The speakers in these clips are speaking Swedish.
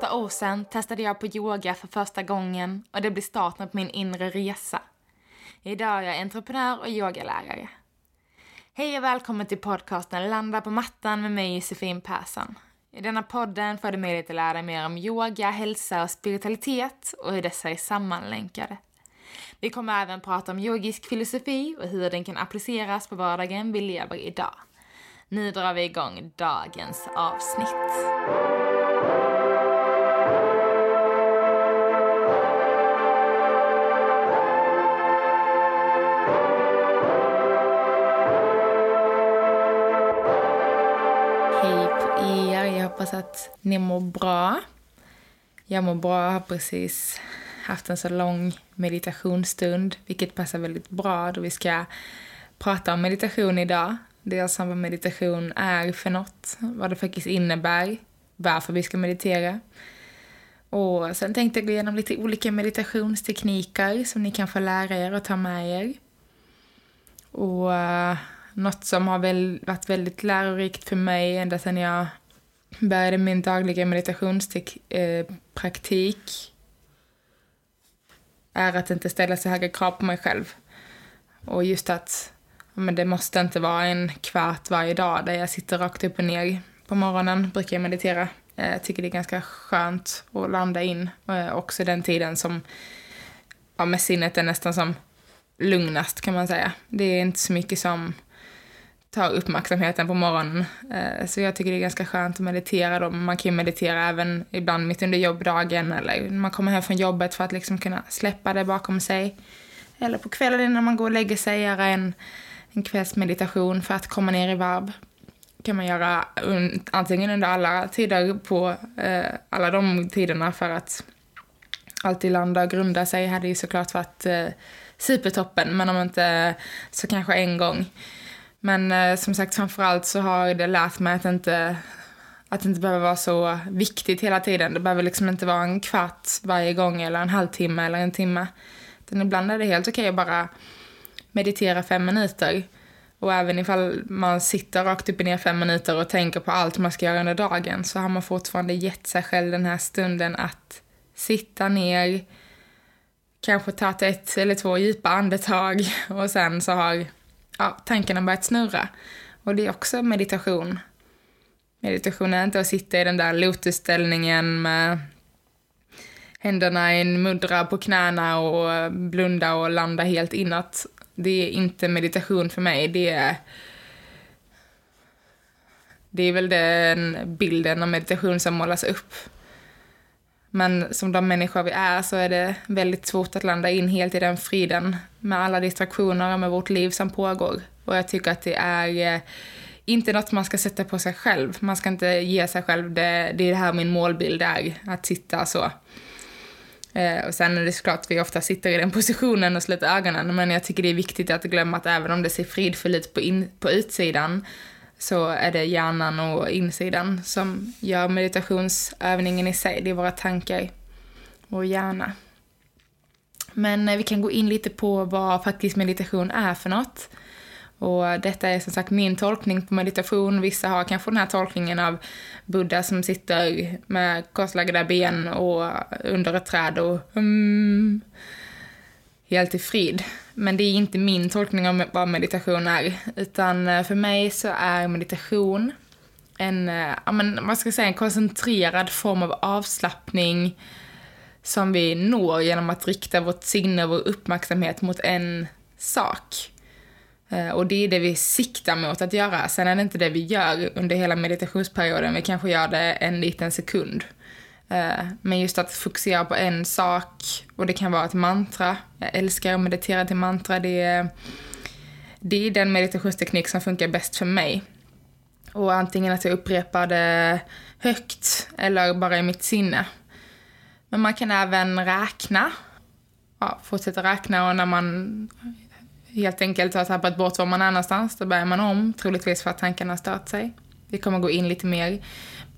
åtta år sedan testade jag på yoga för första gången och det blev starten på min inre resa. Idag är jag entreprenör och yogalärare. Hej och välkommen till podcasten Landa på mattan med mig Josefin Persson. I denna podden får du möjlighet att lära dig mer om yoga, hälsa och spiritualitet och hur dessa är sammanlänkade. Vi kommer även prata om yogisk filosofi och hur den kan appliceras på vardagen vi lever idag. Nu drar vi igång dagens avsnitt. Hoppas att ni mår bra. Jag mår bra, jag har precis haft en så lång meditationsstund, vilket passar väldigt bra då vi ska prata om meditation idag. Dels om vad meditation är för något, vad det faktiskt innebär, varför vi ska meditera. Och sen tänkte jag gå igenom lite olika meditationstekniker som ni kan få lära er och ta med er. Och eh, något som har väl, varit väldigt lärorikt för mig ända sedan jag började min dagliga meditationspraktik eh, är att inte ställa så höga krav på mig själv. Och just att men det måste inte vara en kvart varje dag där jag sitter rakt upp och ner. På morgonen brukar jag meditera. Eh, jag tycker det är ganska skönt att landa in. Eh, också den tiden som ja, med sinnet är nästan som lugnast kan man säga. Det är inte så mycket som tar uppmärksamheten på morgonen. Eh, så jag tycker det är ganska skönt att meditera då. Man kan ju meditera även ibland mitt under jobbdagen eller när man kommer hem från jobbet för att liksom kunna släppa det bakom sig. Eller på kvällen innan man går och lägger sig, göra en en kvällsmeditation för att komma ner i varv. kan man göra un, antingen under alla tider på eh, alla de tiderna för att alltid landa och grunda sig hade ju såklart varit eh, supertoppen, men om inte så kanske en gång. Men eh, som sagt, framförallt så har det lärt mig att inte att det inte behöver vara så viktigt hela tiden. Det behöver liksom inte vara en kvart varje gång eller en halvtimme eller en timme. Utan ibland är det helt okej okay att bara meditera fem minuter. Och även ifall man sitter rakt upp och ner fem minuter och tänker på allt man ska göra under dagen så har man fortfarande gett sig själv den här stunden att sitta ner, kanske ta ett eller två djupa andetag och sen så har ja, tankarna börjat snurra. Och det är också meditation. Meditation är inte att sitta i den där lotusställningen med händerna i en muddra på knäna och blunda och landa helt inåt. Det är inte meditation för mig. Det är, det är väl den bilden av meditation som målas upp. Men som de människor vi är så är det väldigt svårt att landa in helt i den friden med alla distraktioner och med vårt liv som pågår. Och jag tycker att det är eh, inte något man ska sätta på sig själv. Man ska inte ge sig själv det, det är det här min målbild är, att sitta så. Eh, och sen är det såklart att vi ofta sitter i den positionen och sluter ögonen, men jag tycker det är viktigt att glömma att även om det ser fridfullt ut på, in, på utsidan så är det hjärnan och insidan som gör meditationsövningen i sig. Det är våra tankar och hjärna. Men eh, vi kan gå in lite på vad faktiskt meditation är för något. Och detta är som sagt min tolkning på meditation. Vissa har kanske den här tolkningen av Buddha som sitter med korslagda ben och under ett träd och um, helt i frid. Men det är inte min tolkning av vad meditation är. Utan eh, för mig så är meditation en, eh, ja men man ska säga, en koncentrerad form av avslappning som vi når genom att rikta vårt sinne och vår uppmärksamhet mot en sak. Eh, och det är det vi siktar mot att göra. Sen är det inte det vi gör under hela meditationsperioden. Vi kanske gör det en liten sekund. Eh, men just att fokusera på en sak, och det kan vara ett mantra. Jag älskar att meditera till mantra. Det är, det är den meditationsteknik som funkar bäst för mig. Och antingen att jag upprepar det högt eller bara i mitt sinne. Men man kan även räkna. Ja, fortsätta räkna och när man helt enkelt har tappat bort var man är någonstans, då börjar man om, troligtvis för att tankarna har stört sig. Vi kommer gå in lite mer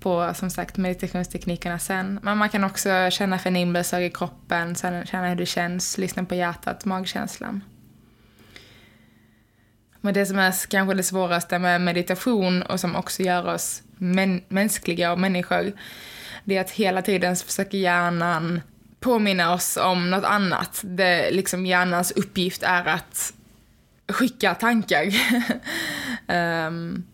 på som sagt meditationsteknikerna sen. Men man kan också känna förnimmelser i kroppen, känna hur det känns, lyssna på hjärtat, magkänslan. Men det som är kanske det svåraste med meditation och som också gör oss män mänskliga och människor det är att hela tiden försöker hjärnan påminna oss om något annat. Det, liksom hjärnans uppgift är att skicka tankar. um,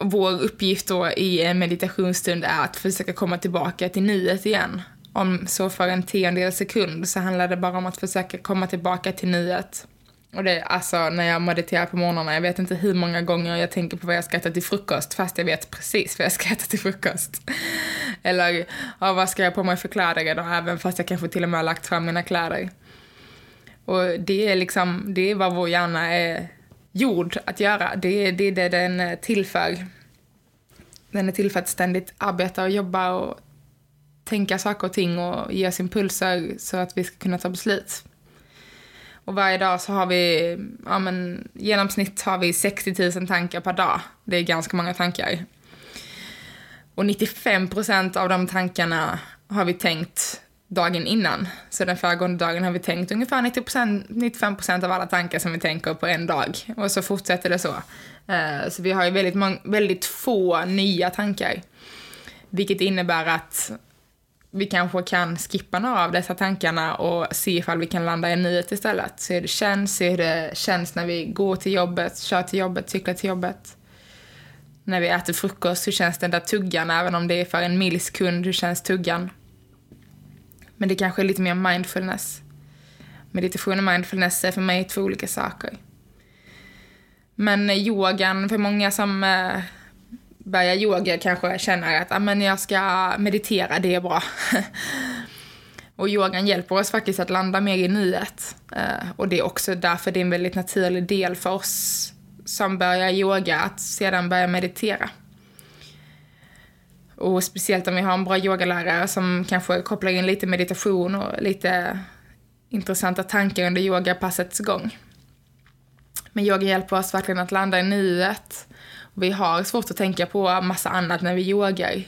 vår uppgift då i en meditationsstund är att försöka komma tillbaka till nuet igen. Om så för en tiondel sekund så handlar det bara om att försöka komma tillbaka till nuet. Och det är alltså när jag mediterar på morgnarna, jag vet inte hur många gånger jag tänker på vad jag ska äta till frukost fast jag vet precis vad jag ska äta till frukost. Eller ja, vad ska jag på mig för kläder idag även fast jag kanske till och med har lagt fram mina kläder. Och det är liksom, det är vad vår hjärna är gjord att göra. Det är det, det den eh, tillför. Den är till för att ständigt arbeta och jobba och tänka saker och ting och ge oss impulser så att vi ska kunna ta beslut. Och varje dag så har vi, ja men genomsnitt har vi 60 000 tankar per dag. Det är ganska många tankar. Och 95 procent av de tankarna har vi tänkt dagen innan. Så den föregående dagen har vi tänkt ungefär 90%, 95% av alla tankar som vi tänker på en dag. Och så fortsätter det så. Eh, så vi har ju väldigt, väldigt få nya tankar. Vilket innebär att vi kanske kan skippa några av dessa tankarna och se ifall vi kan landa i nuet istället. Se hur det känns, se hur det känns när vi går till jobbet, kör till jobbet, cyklar till jobbet. När vi äter frukost, hur känns den där tuggan, även om det är för en millisekund, hur känns tuggan? Men det kanske är lite mer mindfulness. Meditation och mindfulness är för mig två olika saker. Men eh, yogan, för många som eh, börjar yoga kanske känner att ah, men jag ska meditera, det är bra. och yogan hjälper oss faktiskt att landa mer i nuet. Eh, och det är också därför det är en väldigt naturlig del för oss som börjar yoga att sedan börja meditera. Och speciellt om vi har en bra yogalärare som kanske kopplar in lite meditation och lite intressanta tankar under yogapassets gång. Men yoga hjälper oss verkligen att landa i nuet vi har svårt att tänka på massa annat när vi yogar.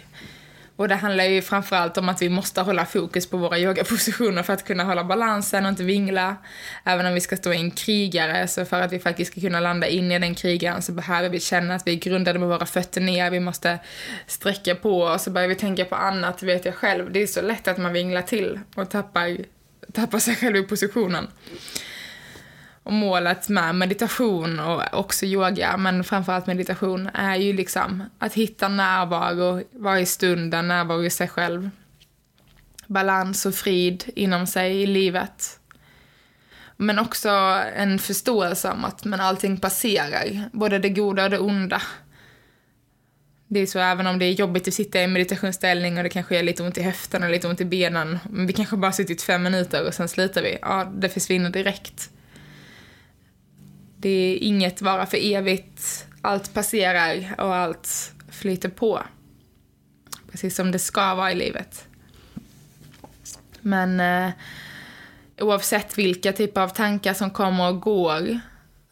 Och det handlar ju framförallt om att vi måste hålla fokus på våra yogapositioner för att kunna hålla balansen och inte vingla. Även om vi ska stå i en krigare, så för att vi faktiskt ska kunna landa in i den krigaren så behöver vi känna att vi är grundade med våra fötter ner, vi måste sträcka på oss och så börjar vi tänka på annat, vet jag själv. Det är så lätt att man vinglar till och tappar, tappar sig själv i positionen. Och målet med meditation och också yoga, men framförallt meditation, är ju liksom att hitta närvaro, vara i stunden, närvaro i sig själv. Balans och frid inom sig i livet. Men också en förståelse om att men allting passerar, både det goda och det onda. Det är så även om det är jobbigt att sitta i meditationsställning och det kanske är lite ont i höften och lite ont i benen. Men vi kanske bara suttit fem minuter och sen slutar vi. Ja, det försvinner direkt. Det är inget vara för evigt. Allt passerar och allt flyter på. Precis som det ska vara i livet. Men eh, oavsett vilka typer av tankar som kommer och går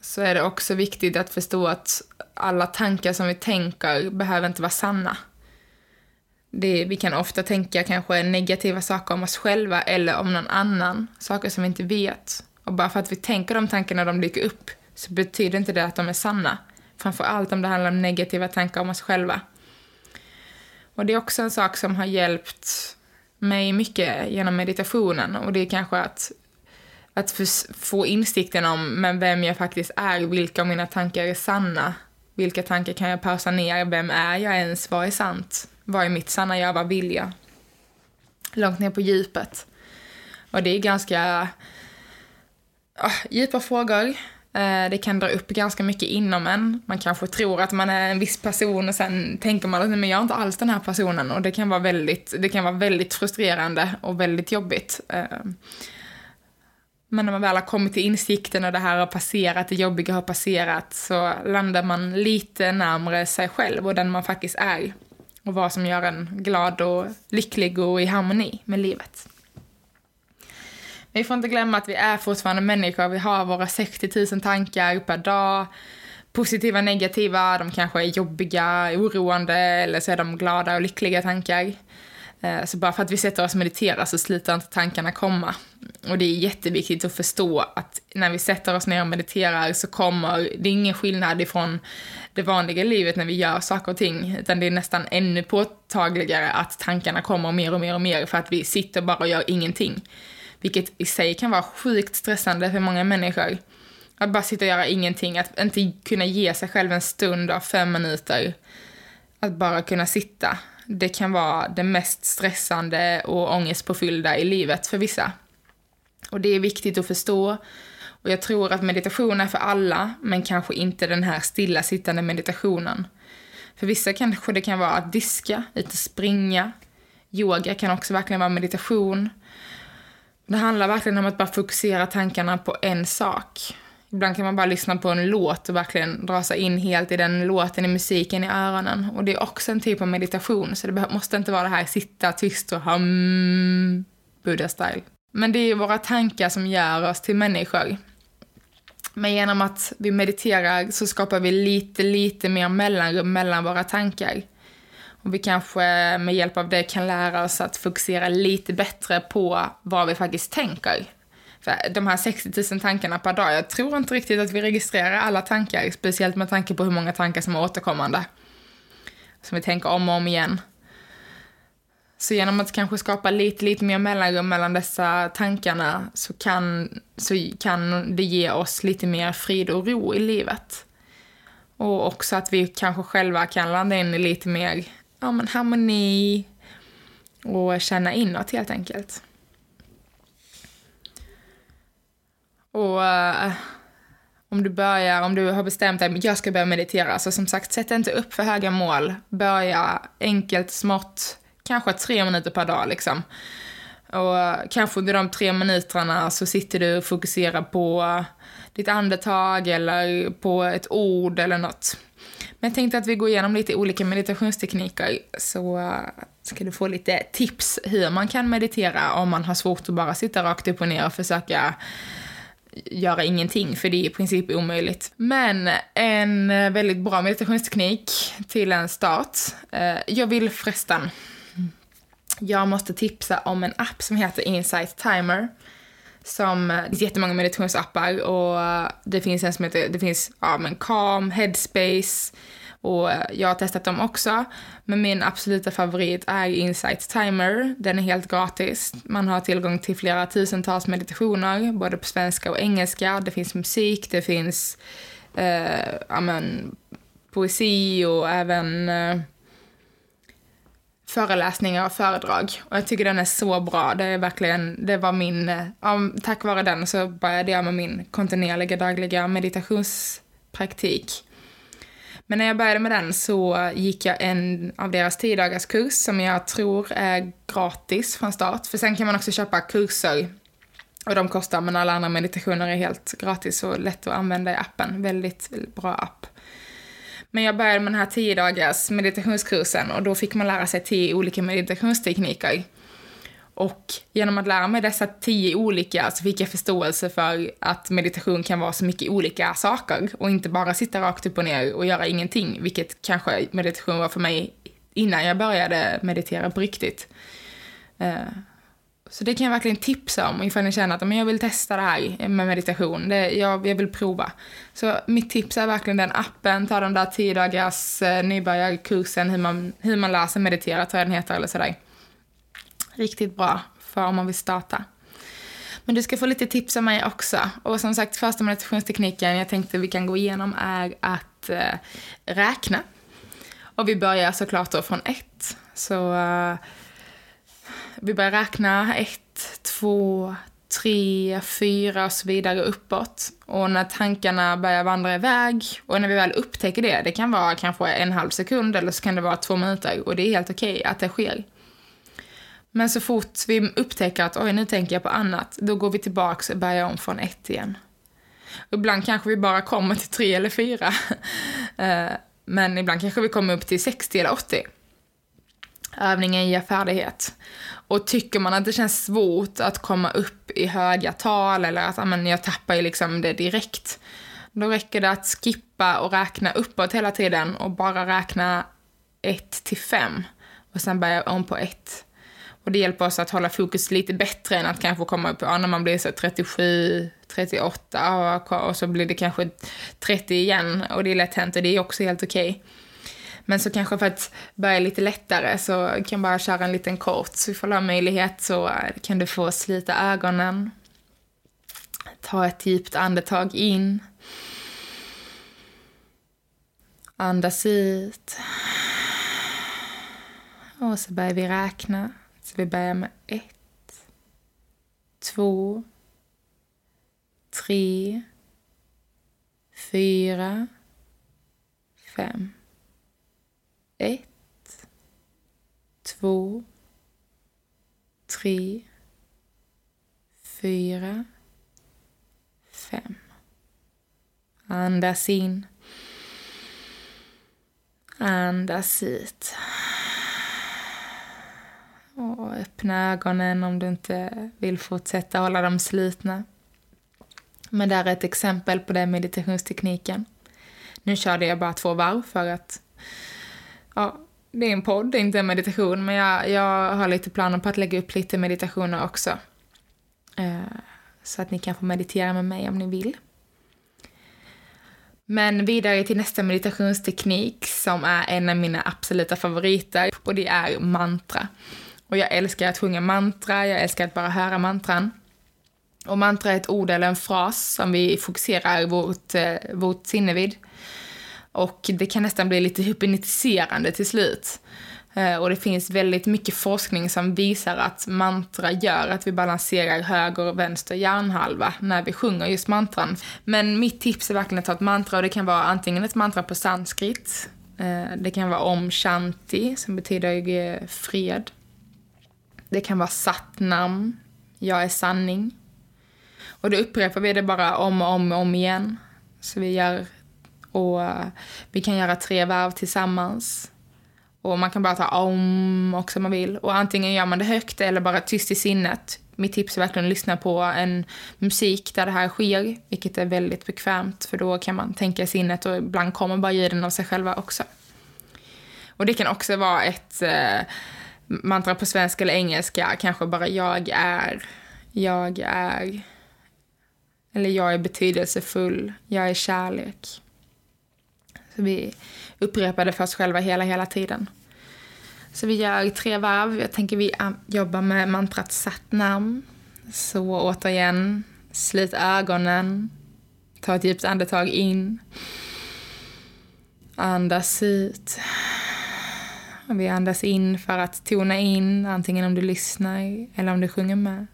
så är det också viktigt att förstå att alla tankar som vi tänker behöver inte vara sanna. Det, vi kan ofta tänka kanske negativa saker om oss själva eller om någon annan, saker som vi inte vet. Och bara för att vi tänker de tankarna de dyker upp så betyder inte det att de är sanna. Framför allt om det handlar om negativa tankar om oss själva. Och det är också en sak som har hjälpt mig mycket genom meditationen och det är kanske att, att få insikten om men vem jag faktiskt är, vilka av mina tankar är sanna, vilka tankar kan jag pausa ner, vem är jag ens, vad är sant, vad är mitt sanna jag, vad vill jag? Långt ner på djupet. Och det är ganska uh, djupa frågor Eh, det kan dra upp ganska mycket inom en. Man kanske tror att man är en viss person och sen tänker man att men jag är inte alls den här personen och det kan vara väldigt, det kan vara väldigt frustrerande och väldigt jobbigt. Eh, men när man väl har kommit till insikten och det här har passerat, det jobbiga har passerat, så landar man lite närmre sig själv och den man faktiskt är. Och vad som gör en glad och lycklig och i harmoni med livet. Vi får inte glömma att vi är fortfarande människor. Vi har våra 60 000 tankar per dag. Positiva, negativa, de kanske är jobbiga, oroande eller så är de glada och lyckliga tankar. Eh, så bara för att vi sätter oss och mediterar så slutar inte tankarna komma. Och det är jätteviktigt att förstå att när vi sätter oss ner och mediterar så kommer, det är ingen skillnad ifrån det vanliga livet när vi gör saker och ting, utan det är nästan ännu påtagligare att tankarna kommer mer och mer och mer för att vi sitter bara och gör ingenting. Vilket i sig kan vara sjukt stressande för många människor. Att bara sitta och göra ingenting, att inte kunna ge sig själv en stund av fem minuter. Att bara kunna sitta. Det kan vara det mest stressande och ångestpåfyllda i livet för vissa. Och det är viktigt att förstå. Och jag tror att meditation är för alla, men kanske inte den här stillasittande meditationen. För vissa kanske det kan vara att diska, lite springa. Yoga kan också verkligen vara meditation. Det handlar verkligen om att bara fokusera tankarna på en sak. Ibland kan man bara lyssna på en låt och verkligen dra sig in helt i den låten, i musiken, i öronen. Och det är också en typ av meditation, så det måste inte vara det här sitta tyst och hum, mm, Buddha-style. Men det är våra tankar som gör oss till människor. Men genom att vi mediterar så skapar vi lite, lite mer mellanrum mellan våra tankar. Och vi kanske med hjälp av det kan lära oss att fokusera lite bättre på vad vi faktiskt tänker. För de här 60 000 tankarna per dag, jag tror inte riktigt att vi registrerar alla tankar, speciellt med tanke på hur många tankar som är återkommande. Som vi tänker om och om igen. Så genom att kanske skapa lite, lite mer mellanrum mellan dessa tankarna så kan, så kan det ge oss lite mer frid och ro i livet. Och också att vi kanske själva kan landa in i lite mer ja, men harmoni och känna inåt helt enkelt. Och uh, om du börjar, om du har bestämt dig, jag ska börja meditera, så som sagt, sätt inte upp för höga mål. Börja enkelt, smått, kanske tre minuter per dag liksom. Och uh, kanske under de tre minuterna så sitter du och fokuserar på ditt andetag eller på ett ord eller något. Men jag tänkte att vi går igenom lite olika meditationstekniker så uh, ska du få lite tips hur man kan meditera om man har svårt att bara sitta rakt upp och ner och försöka göra ingenting, för det är i princip omöjligt. Men en uh, väldigt bra meditationsteknik till en start. Uh, jag vill förresten, jag måste tipsa om en app som heter Insight Timer. Som, eh, det finns jättemånga meditationsappar och eh, det finns en som heter, det finns, ja men Calm, Headspace, och eh, jag har testat dem också. Men min absoluta favorit är Insight Timer. Den är helt gratis. Man har tillgång till flera tusentals meditationer, både på svenska och engelska. Det finns musik, det finns eh, amen, poesi och även eh, föreläsningar och föredrag. Och jag tycker den är så bra. Det är verkligen, det var min, eh, ja tack vare den så började jag med min kontinuerliga dagliga meditationspraktik. Men när jag började med den så gick jag en av deras 10 dagars kurs som jag tror är gratis från start. För sen kan man också köpa kurser och de kostar, men alla andra meditationer är helt gratis och lätt att använda i appen. Väldigt, väldigt bra app. Men jag började med den här 10 dagars meditationskursen och då fick man lära sig 10 olika meditationstekniker. Och genom att lära mig dessa tio olika så fick jag förståelse för att meditation kan vara så mycket olika saker och inte bara sitta rakt upp och ner och göra ingenting, vilket kanske meditation var för mig innan jag började meditera på riktigt. Eh, så det kan jag verkligen tipsa om ifall ni känner att jag vill testa det här med meditation. Det, jag, jag vill prova. Så mitt tips är verkligen den appen, ta den där 10 dagars eh, nybörjarkursen, hur man, hur man lär sig meditera, tror jag den heter, eller sådär riktigt bra för om man vill starta. Men du ska få lite tips av mig också. Och som sagt, första meditationstekniken jag tänkte vi kan gå igenom är att eh, räkna. Och vi börjar såklart då från ett. Så eh, vi börjar räkna ett, två, tre, fyra och så vidare uppåt. Och när tankarna börjar vandra iväg och när vi väl upptäcker det, det kan vara kanske en halv sekund eller så kan det vara två minuter och det är helt okej okay att det sker. Men så fort vi upptäcker att oj, nu tänker jag på annat, då går vi tillbaks och börjar om från ett igen. Ibland kanske vi bara kommer till tre eller fyra. Eh, men ibland kanske vi kommer upp till 60 eller 80. Övningen ger färdighet. Och tycker man att det känns svårt att komma upp i höga tal eller att amen, jag tappar ju liksom det direkt. Då räcker det att skippa och räkna uppåt hela tiden och bara räkna 1 till 5 och sen börja om på 1. Och det hjälper oss att hålla fokus lite bättre än att kanske komma upp, ja, när man blir så 37, 38 och, och så blir det kanske 30 igen och det är lätt hänt och det är också helt okej. Okay. Men så kanske för att börja lite lättare så kan jag bara köra en liten kort. Så ifall du har möjlighet så eh, kan du få slita ögonen. Ta ett djupt andetag in. Andas ut. Och så börjar vi räkna. Så vi börjar med ett, två, tre, fyra, fem. Ett, två, tre, fyra, fem. Andas in. Andas ut. Och öppna ögonen om du inte vill fortsätta hålla dem slutna. Men där är ett exempel på den meditationstekniken. Nu körde jag bara två varv för att ja, det är en podd, det är inte en meditation, men jag, jag har lite planer på att lägga upp lite meditationer också. Eh, så att ni kan få meditera med mig om ni vill. Men vidare till nästa meditationsteknik som är en av mina absoluta favoriter och det är mantra. Och jag älskar att sjunga mantra, jag älskar att bara höra mantran. Och mantra är ett ord eller en fras som vi fokuserar vårt, eh, vårt sinne vid. Och det kan nästan bli lite hypnotiserande till slut. Eh, och det finns väldigt mycket forskning som visar att mantra gör att vi balanserar höger och vänster hjärnhalva när vi sjunger just mantran. Men mitt tips är verkligen att ta ett mantra och det kan vara antingen ett mantra på sanskrit, eh, det kan vara om shanti som betyder eh, fred. Det kan vara satnam, jag är sanning. Och då upprepar vi det bara om och om och om igen. Så vi gör och eh, vi kan göra tre varv tillsammans. Och man kan bara ta om också om man vill. Och antingen gör man det högt eller bara tyst i sinnet. Mitt tips är verkligen att lyssna på en musik där det här sker, vilket är väldigt bekvämt för då kan man tänka i sinnet och ibland kommer bara ljuden av sig själva också. Och det kan också vara ett eh, mantra på svenska eller engelska, kanske bara jag är, jag är, eller jag är betydelsefull, jag är kärlek. För vi upprepar det för oss själva hela, hela tiden. Så vi gör tre varv. Jag tänker vi jobbar med mantrat Satnam. Så återigen, slut ögonen. Ta ett djupt andetag in. Andas ut. Och vi andas in för att tona in, antingen om du lyssnar eller om du sjunger med.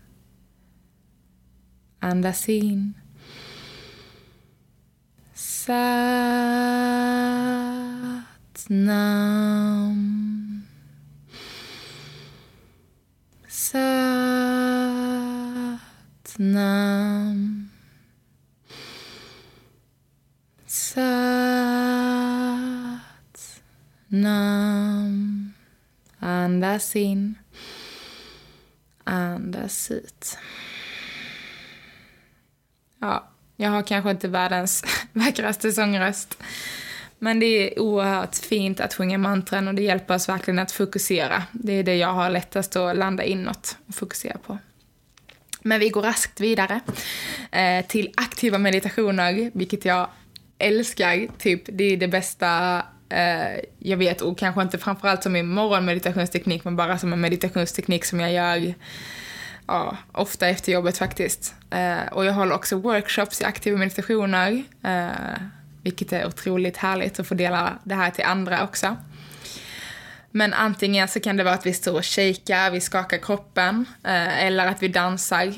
Andas in. Satnam. Satnam. Satnam. Andas in. Andas ut. Ja. Jag har kanske inte världens vackraste sångröst. Men det är oerhört fint att sjunga mantran och det hjälper oss verkligen att fokusera. Det är det jag har lättast att landa inåt och fokusera på. Men vi går raskt vidare eh, till aktiva meditationer, vilket jag älskar. Typ, det är det bästa eh, jag vet, och kanske inte framförallt som en morgonmeditationsteknik, men bara som en meditationsteknik som jag gör ja, ofta efter jobbet faktiskt. Eh, och jag håller också workshops i aktiva meditationer, eh, vilket är otroligt härligt att få dela det här till andra också. Men antingen så kan det vara att vi står och shakar, vi skakar kroppen, eh, eller att vi dansar,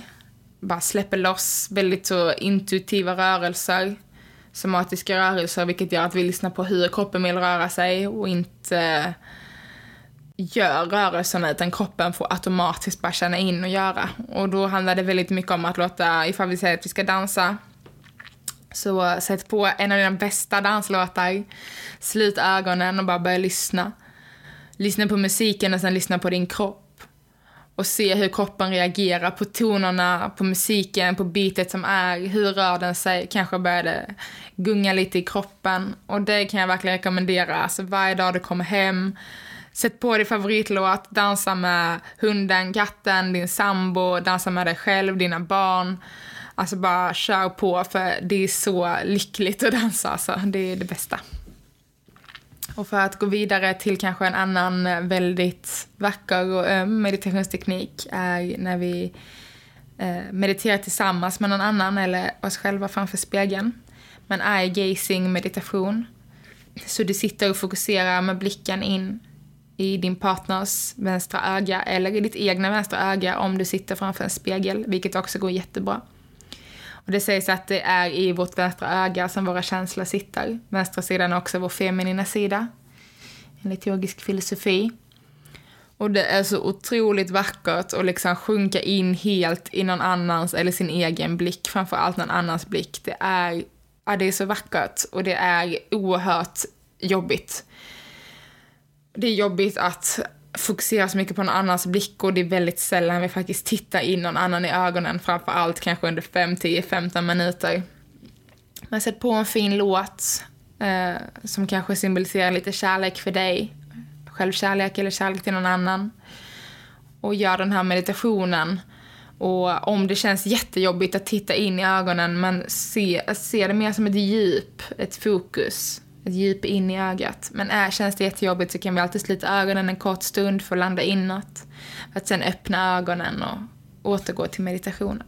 bara släpper loss väldigt så intuitiva rörelser, somatiska rörelser, vilket gör att vi lyssnar på hur kroppen vill röra sig och inte gör rörelserna utan kroppen får automatiskt bara känna in och göra. Och då handlar det väldigt mycket om att låta, ifall vi säger att vi ska dansa, så sätt på en av dina bästa danslåtar, slut ögonen och bara börja lyssna. Lyssna på musiken och sen lyssna på din kropp. Och se hur kroppen reagerar på tonerna, på musiken, på beatet som är. Hur rör den sig? Kanske börjar det gunga lite i kroppen. Och det kan jag verkligen rekommendera. Alltså varje dag du kommer hem, Sätt på din favoritlåt, dansa med hunden, katten, din sambo, dansa med dig själv, dina barn. Alltså bara kör på för det är så lyckligt att dansa alltså. Det är det bästa. Och för att gå vidare till kanske en annan väldigt vacker och öm meditationsteknik är när vi eh, mediterar tillsammans med någon annan eller oss själva framför spegeln. Men eye gazing meditation. Så du sitter och fokuserar med blicken in i din partners vänstra öga eller i ditt egna vänstra öga om du sitter framför en spegel, vilket också går jättebra. Och det sägs att det är i vårt vänstra öga som våra känslor sitter. Vänstra sidan är också vår feminina sida, enligt yogisk filosofi. Och det är så otroligt vackert att liksom sjunka in helt i någon annans eller sin egen blick, framför allt någon annans blick. Det är, ja, det är så vackert och det är oerhört jobbigt. Det är jobbigt att fokusera så mycket på någon annans blick och det är väldigt sällan vi faktiskt tittar in någon annan i ögonen, framför allt kanske under 5, 10, 15 minuter. Men sätt på en fin låt eh, som kanske symboliserar lite kärlek för dig, självkärlek eller kärlek till någon annan. Och gör den här meditationen. Och om det känns jättejobbigt att titta in i ögonen, men se, se det mer som ett djup, ett fokus ett djup in i ögat. Men är, känns det jättejobbigt så kan vi alltid slita ögonen en kort stund för att landa inåt. För att sen öppna ögonen och återgå till meditationen.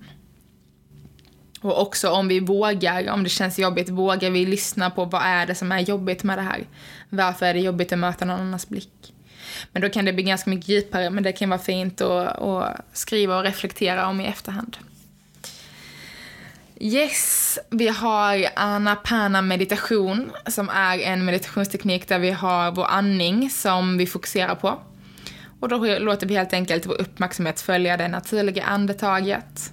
Och också om vi vågar, om det känns jobbigt, vågar vi lyssna på vad är det som är jobbigt med det här? Varför är det jobbigt att möta någon annans blick? Men då kan det bli ganska mycket djupare, men det kan vara fint att, att skriva och reflektera om i efterhand. Yes, vi har anapana meditation som är en meditationsteknik där vi har vår andning som vi fokuserar på. Och då låter vi helt enkelt vår uppmärksamhet följa det naturliga andetaget.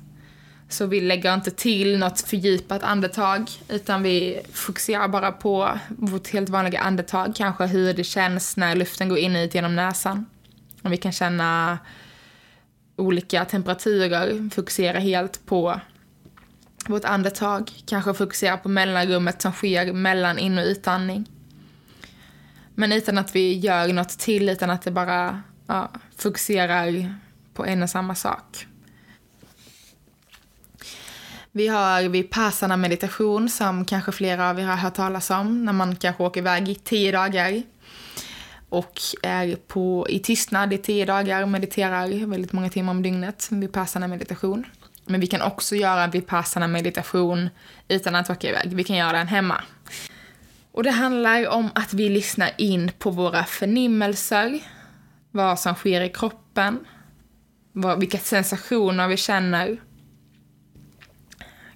Så vi lägger inte till något fördjupat andetag utan vi fokuserar bara på vårt helt vanliga andetag, kanske hur det känns när luften går in och ut genom näsan. Och vi kan känna olika temperaturer, fokusera helt på vårt andetag, kanske fokusera på mellanrummet som sker mellan in och utandning. Men utan att vi gör något till, utan att det bara ja, fokuserar på en och samma sak. Vi har Vipassana meditation som kanske flera av er har hört talas om när man kanske åker iväg i tio dagar och är på, i tystnad i tio dagar och mediterar väldigt många timmar om dygnet. Vipassana meditation. Men vi kan också göra vipassana meditation utan att åka iväg. Vi kan göra den hemma. Och det handlar om att vi lyssnar in på våra förnimmelser, vad som sker i kroppen, vad, vilka sensationer vi känner.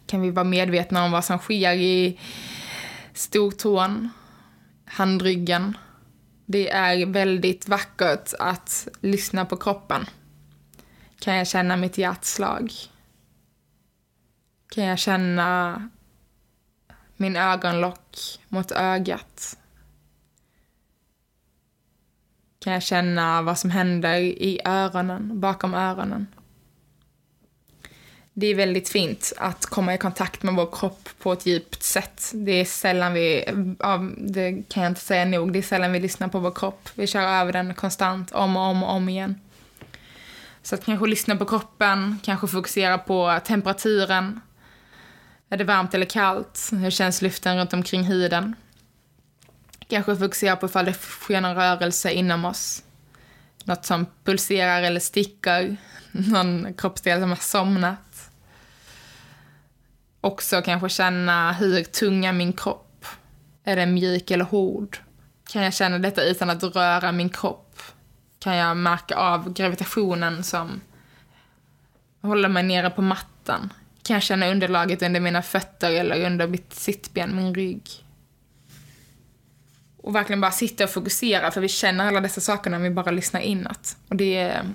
Kan vi vara medvetna om vad som sker i stortån, handryggen. Det är väldigt vackert att lyssna på kroppen. Kan jag känna mitt hjärtslag? Kan jag känna min ögonlock mot ögat. Kan jag känna vad som händer i öronen, bakom öronen. Det är väldigt fint att komma i kontakt med vår kropp på ett djupt sätt. Det är sällan vi, det kan jag inte säga nog, det är sällan vi lyssnar på vår kropp. Vi kör över den konstant, om och om och om igen. Så att kanske lyssna på kroppen, kanske fokusera på temperaturen, är det varmt eller kallt? Hur känns luften runt omkring huden? Kanske fokusera på ifall det sker någon rörelse inom oss. Något som pulserar eller sticker. Någon kroppsdel som har somnat. Också kanske känna hur tung är min kropp? Är den mjuk eller hård? Kan jag känna detta utan att röra min kropp? Kan jag märka av gravitationen som håller mig nere på mattan? Kan jag känna underlaget under mina fötter eller under mitt sittben, min rygg. Och verkligen bara sitta och fokusera, för vi känner alla dessa saker när vi bara lyssnar inåt. Och det är,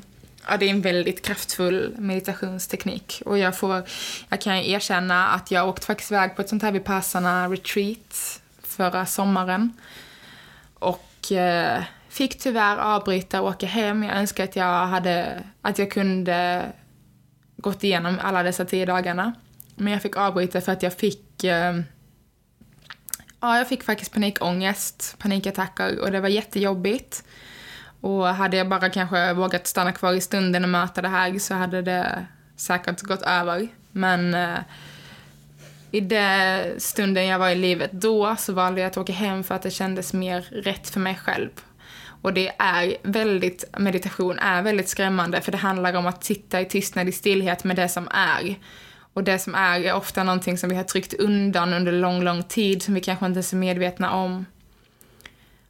ja, det är en väldigt kraftfull meditationsteknik. Och jag, får, jag kan erkänna att jag åkte faktiskt iväg på ett sånt här Vipassana retreat förra sommaren. Och eh, fick tyvärr avbryta och åka hem. Jag önskar att jag, hade, att jag kunde gått igenom alla dessa tio dagarna. Men jag fick avbryta för att jag fick eh, Ja, jag fick faktiskt panikångest, panikattacker och det var jättejobbigt. Och hade jag bara kanske vågat stanna kvar i stunden och möta det här så hade det säkert gått över. Men eh, i den stunden jag var i livet då så valde jag att åka hem för att det kändes mer rätt för mig själv. Och det är väldigt, meditation är väldigt skrämmande för det handlar om att sitta i tystnad i stillhet med det som är. Och det som är är ofta någonting som vi har tryckt undan under lång, lång tid som vi kanske inte är så medvetna om.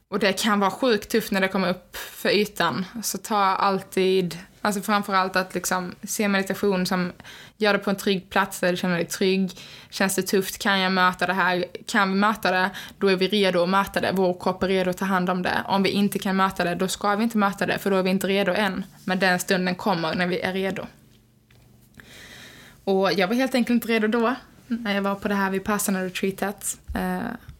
Och det kan vara sjukt tufft när det kommer upp för ytan. Så ta alltid, alltså framförallt att liksom se meditation som gör det på en trygg plats där du känner dig trygg. Känns det tufft? Kan jag möta det här? Kan vi möta det? Då är vi redo att möta det. Vår kropp är redo att ta hand om det. Om vi inte kan möta det, då ska vi inte möta det, för då är vi inte redo än. Men den stunden kommer när vi är redo. Och jag var helt enkelt inte redo då, när jag var på det här Vipassana retreatet. Eh,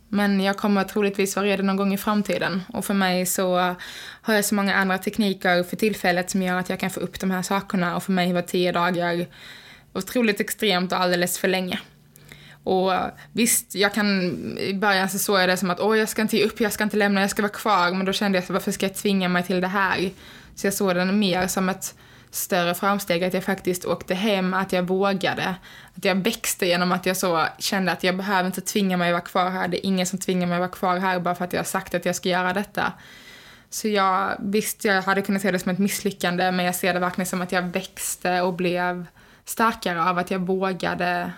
men jag kommer troligtvis vara redo någon gång i framtiden. Och för mig så har jag så många andra tekniker för tillfället som gör att jag kan få upp de här sakerna. Och för mig var tio dagar otroligt extremt och alldeles för länge. Och eh, visst, jag kan, i början så såg jag det som att åh, jag ska inte ge upp, jag ska inte lämna, jag ska vara kvar. Men då kände jag så varför ska jag tvinga mig till det här? Så jag såg den mer som ett större framsteg, att jag faktiskt åkte hem, att jag vågade. Att jag växte genom att jag så kände att jag behöver inte tvinga mig att vara kvar här. Det är ingen som tvingar mig att vara kvar här bara för att jag har sagt att jag ska göra detta. Så jag, visst, jag hade kunnat se det som ett misslyckande, men jag ser det verkligen som att jag växte och blev starkare av att jag vågade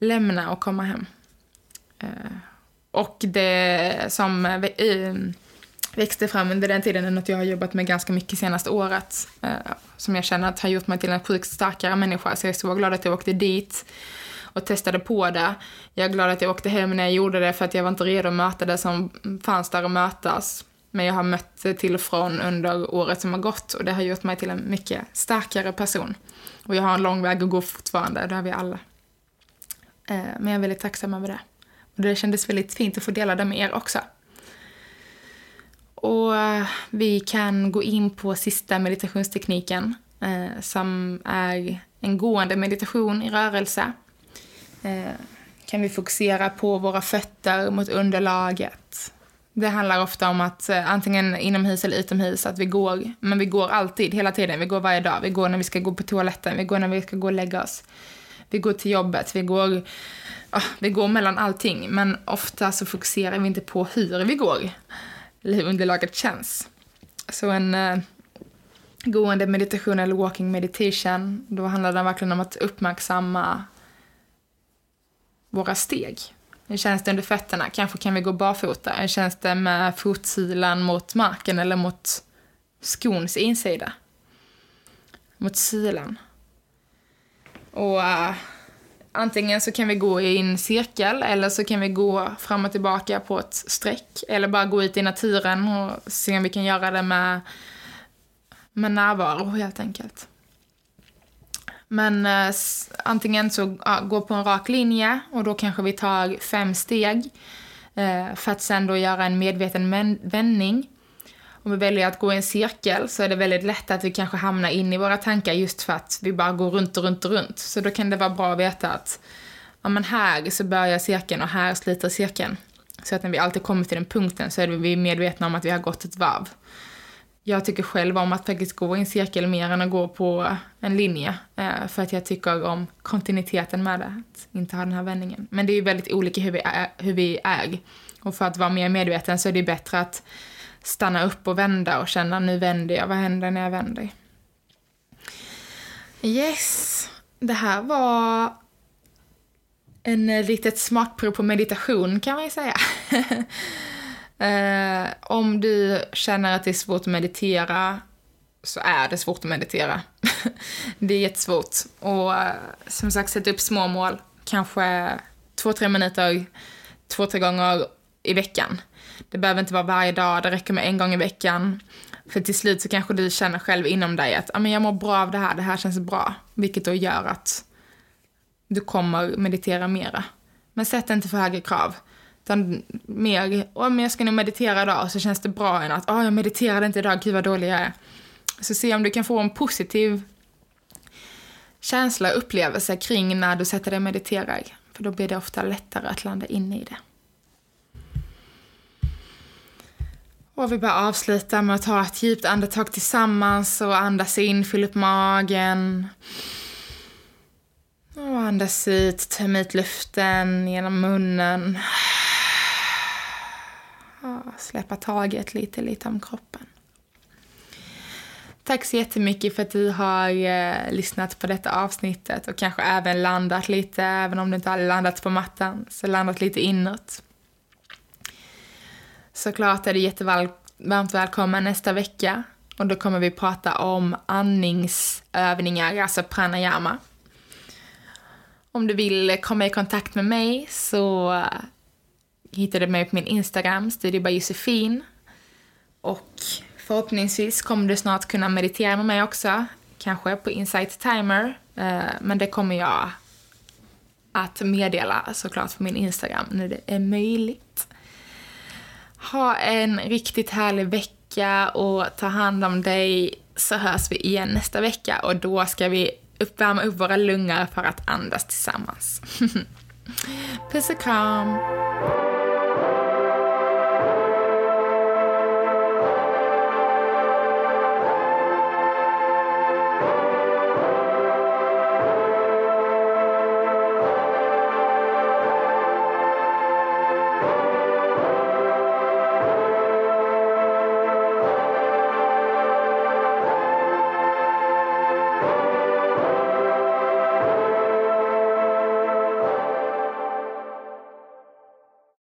lämna och komma hem. Eh, och det som växte fram under den tiden är något jag har jobbat med ganska mycket senaste året. Eh, som jag känner att har gjort mig till en sjukt starkare människa. Så jag är så glad att jag åkte dit och testade på det. Jag är glad att jag åkte hem när jag gjorde det för att jag var inte redo att möta det som fanns där att mötas. Men jag har mött det till och från under året som har gått och det har gjort mig till en mycket starkare person. Och jag har en lång väg att gå fortfarande, det har vi alla. Eh, men jag är väldigt tacksam över det. Och det kändes väldigt fint att få dela det med er också. Och eh, vi kan gå in på sista meditationstekniken eh, som är en gående meditation i rörelse. Kan vi fokusera på våra fötter mot underlaget. Det handlar ofta om att eh, antingen inomhus eller utomhus att vi går, men vi går alltid, hela tiden. Vi går varje dag. Vi går när vi ska gå på toaletten, vi går när vi ska gå och lägga oss. Vi går till jobbet, vi går, oh, vi går mellan allting. Men ofta så fokuserar vi inte på hur vi går eller hur underlaget känns. Så en uh, gående meditation eller walking meditation, då handlar det verkligen om att uppmärksamma våra steg. Hur känns det under fötterna? Kanske kan vi gå barfota? Hur känns det med fotsulan mot marken eller mot skons insida? Mot silan. Och uh, antingen så kan vi gå i en cirkel eller så kan vi gå fram och tillbaka på ett streck. Eller bara gå ut i naturen och se om vi kan göra det med, med närvaro helt enkelt. Men eh, antingen så ja, gå på en rak linje och då kanske vi tar fem steg eh, för att sen då göra en medveten vändning om vi väljer att gå i en cirkel så är det väldigt lätt att vi kanske hamnar in i våra tankar just för att vi bara går runt och runt och runt. Så då kan det vara bra att veta att ja, men här så börjar cirkeln och här slutar cirkeln. Så att när vi alltid kommer till den punkten så är vi medvetna om att vi har gått ett varv. Jag tycker själv om att faktiskt gå i en cirkel mer än att gå på en linje. Eh, för att jag tycker om kontinuiteten med det, att inte ha den här vändningen. Men det är ju väldigt olika hur vi är. Hur vi är. Och för att vara mer medveten så är det bättre att stanna upp och vända och känna nu vänder jag, vad händer när jag vänder? Yes, det här var en litet smakprov på meditation kan man ju säga. eh, om du känner att det är svårt att meditera så är det svårt att meditera. det är jättesvårt. Och eh, som sagt, sätt upp små mål. Kanske två, tre minuter, två, tre gånger i veckan. Det behöver inte vara varje dag, det räcker med en gång i veckan. För till slut så kanske du känner själv inom dig att ah, men jag mår bra av det här, det här känns bra. Vilket då gör att du kommer meditera mera. Men sätt inte för höga krav. Utan mer, om jag ska nu meditera idag så känns det bra än att oh, jag mediterade inte idag, gud vad dålig jag är. Så se om du kan få en positiv känsla och upplevelse kring när du sätter dig och mediterar. För då blir det ofta lättare att landa in i det. Och vi bara avsluta med att ta ett djupt andetag tillsammans och andas in, fyll upp magen. Och andas ut, töm ut luften genom munnen. Släppa taget lite, lite om kroppen. Tack så jättemycket för att du har eh, lyssnat på detta avsnittet och kanske även landat lite, även om du inte har landat på mattan, så landat lite inåt. Såklart är du jättevarmt välkommen nästa vecka och då kommer vi prata om andningsövningar, alltså pranayama. Om du vill komma i kontakt med mig så hittade mig på min Instagram, Studio by Josefin. Och förhoppningsvis kommer du snart kunna meditera med mig också. Kanske på Insight Timer. Eh, men det kommer jag att meddela såklart på min Instagram när det är möjligt. Ha en riktigt härlig vecka och ta hand om dig så hörs vi igen nästa vecka och då ska vi uppvärma upp våra lungor för att andas tillsammans. Puss och kram!